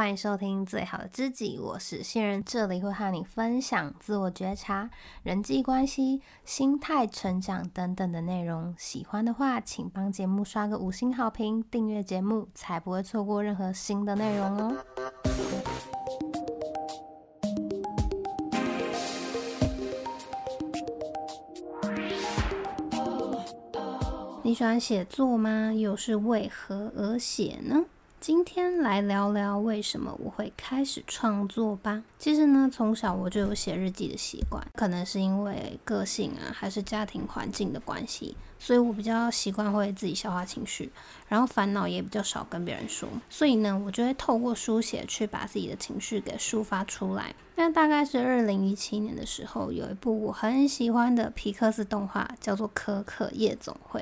欢迎收听最好的知己，我是新人，这里会和你分享自我觉察、人际关系、心态成长等等的内容。喜欢的话，请帮节目刷个五星好评，订阅节目，才不会错过任何新的内容哦。你喜欢写作吗？又是为何而写呢？今天来聊聊为什么我会开始创作吧。其实呢，从小我就有写日记的习惯，可能是因为个性啊，还是家庭环境的关系，所以我比较习惯会自己消化情绪，然后烦恼也比较少跟别人说。所以呢，我就会透过书写去把自己的情绪给抒发出来。那大概是二零一七年的时候，有一部我很喜欢的皮克斯动画，叫做《可可夜总会》。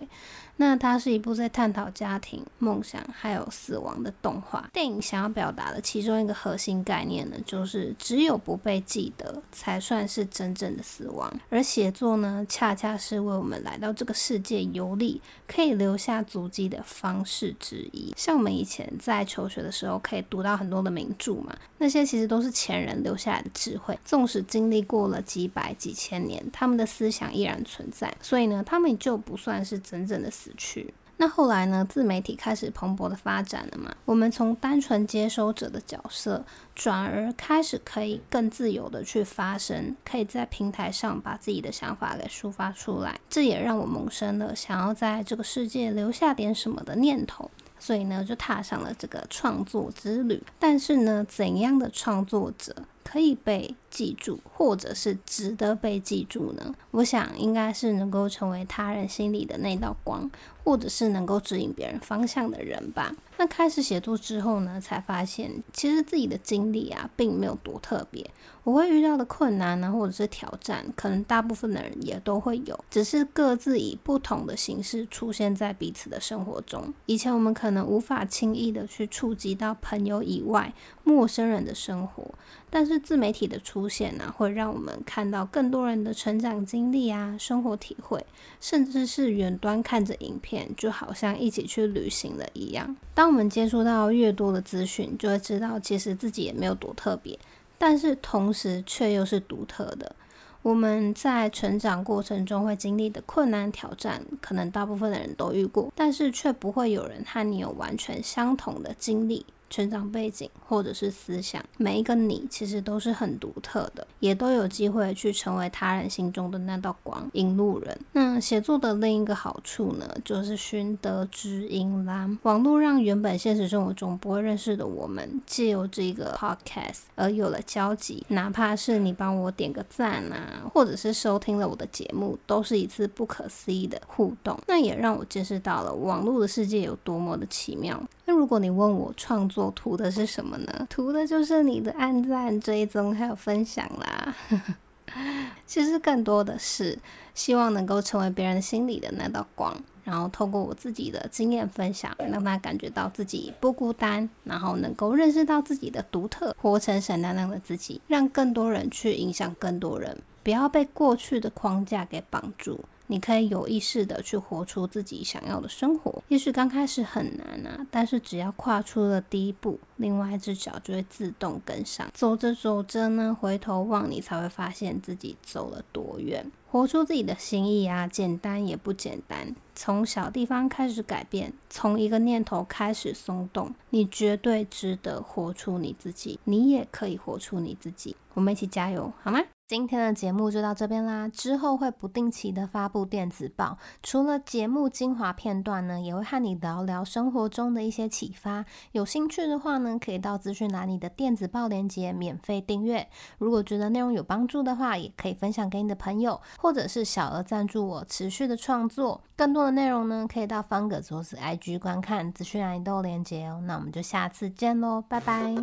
那它是一部在探讨家庭、梦想还有死亡的动画电影。想要表达的其中一个核心概念呢，就是只有不被记得，才算是真正的死亡。而写作呢，恰恰是为我们来到这个世界游历，可以留下足迹的方式之一。像我们以前在求学的时候，可以读到很多的名著嘛，那些其实都是前人留下来的智慧，纵使经历过了几百几千年，他们的思想依然存在，所以呢，他们就不算是真正的死。去那后来呢？自媒体开始蓬勃的发展了嘛。我们从单纯接收者的角色，转而开始可以更自由的去发声，可以在平台上把自己的想法给抒发出来。这也让我萌生了想要在这个世界留下点什么的念头。所以呢，就踏上了这个创作之旅。但是呢，怎样的创作者可以被记住，或者是值得被记住呢？我想应该是能够成为他人心里的那道光，或者是能够指引别人方向的人吧。那开始写作之后呢，才发现其实自己的经历啊，并没有多特别。我会遇到的困难呢，或者是挑战，可能大部分的人也都会有，只是各自以不同的形式出现在彼此的生活中。以前我们可能无法轻易的去触及到朋友以外陌生人的生活，但是自媒体的出现呢，会让我们看到更多人的成长经历啊、生活体会，甚至是远端看着影片，就好像一起去旅行了一样。当我们接触到越多的资讯，就会知道其实自己也没有多特别。但是同时却又是独特的。我们在成长过程中会经历的困难挑战，可能大部分的人都遇过，但是却不会有人和你有完全相同的经历。成长背景或者是思想，每一个你其实都是很独特的，也都有机会去成为他人心中的那道光，引路人。那写作的另一个好处呢，就是寻得知音啦。网络让原本现实生活中不会认识的我们，借由这个 podcast 而有了交集。哪怕是你帮我点个赞啊，或者是收听了我的节目，都是一次不可思议的互动。那也让我见识到了网络的世界有多么的奇妙。那如果你问我创作图的是什么呢？图的就是你的按赞、追踪还有分享啦。其实更多的是希望能够成为别人心里的那道光，然后透过我自己的经验分享，让他感觉到自己不孤单，然后能够认识到自己的独特，活成闪亮亮的自己，让更多人去影响更多人，不要被过去的框架给绑住。你可以有意识的去活出自己想要的生活，也许刚开始很难啊，但是只要跨出了第一步，另外一只脚就会自动跟上。走着走着呢，回头望你才会发现自己走了多远。活出自己的心意啊，简单也不简单。从小地方开始改变，从一个念头开始松动，你绝对值得活出你自己。你也可以活出你自己。我们一起加油，好吗？今天的节目就到这边啦，之后会不定期的发布电子报，除了节目精华片段呢，也会和你聊聊生活中的一些启发。有兴趣的话呢，可以到资讯栏里的电子报链接免费订阅。如果觉得内容有帮助的话，也可以分享给你的朋友，或者是小额赞助我持续的创作。更多的内容呢，可以到方格子或是 IG 观看，资讯栏里都有链接哦。那我们就下次见喽，拜拜。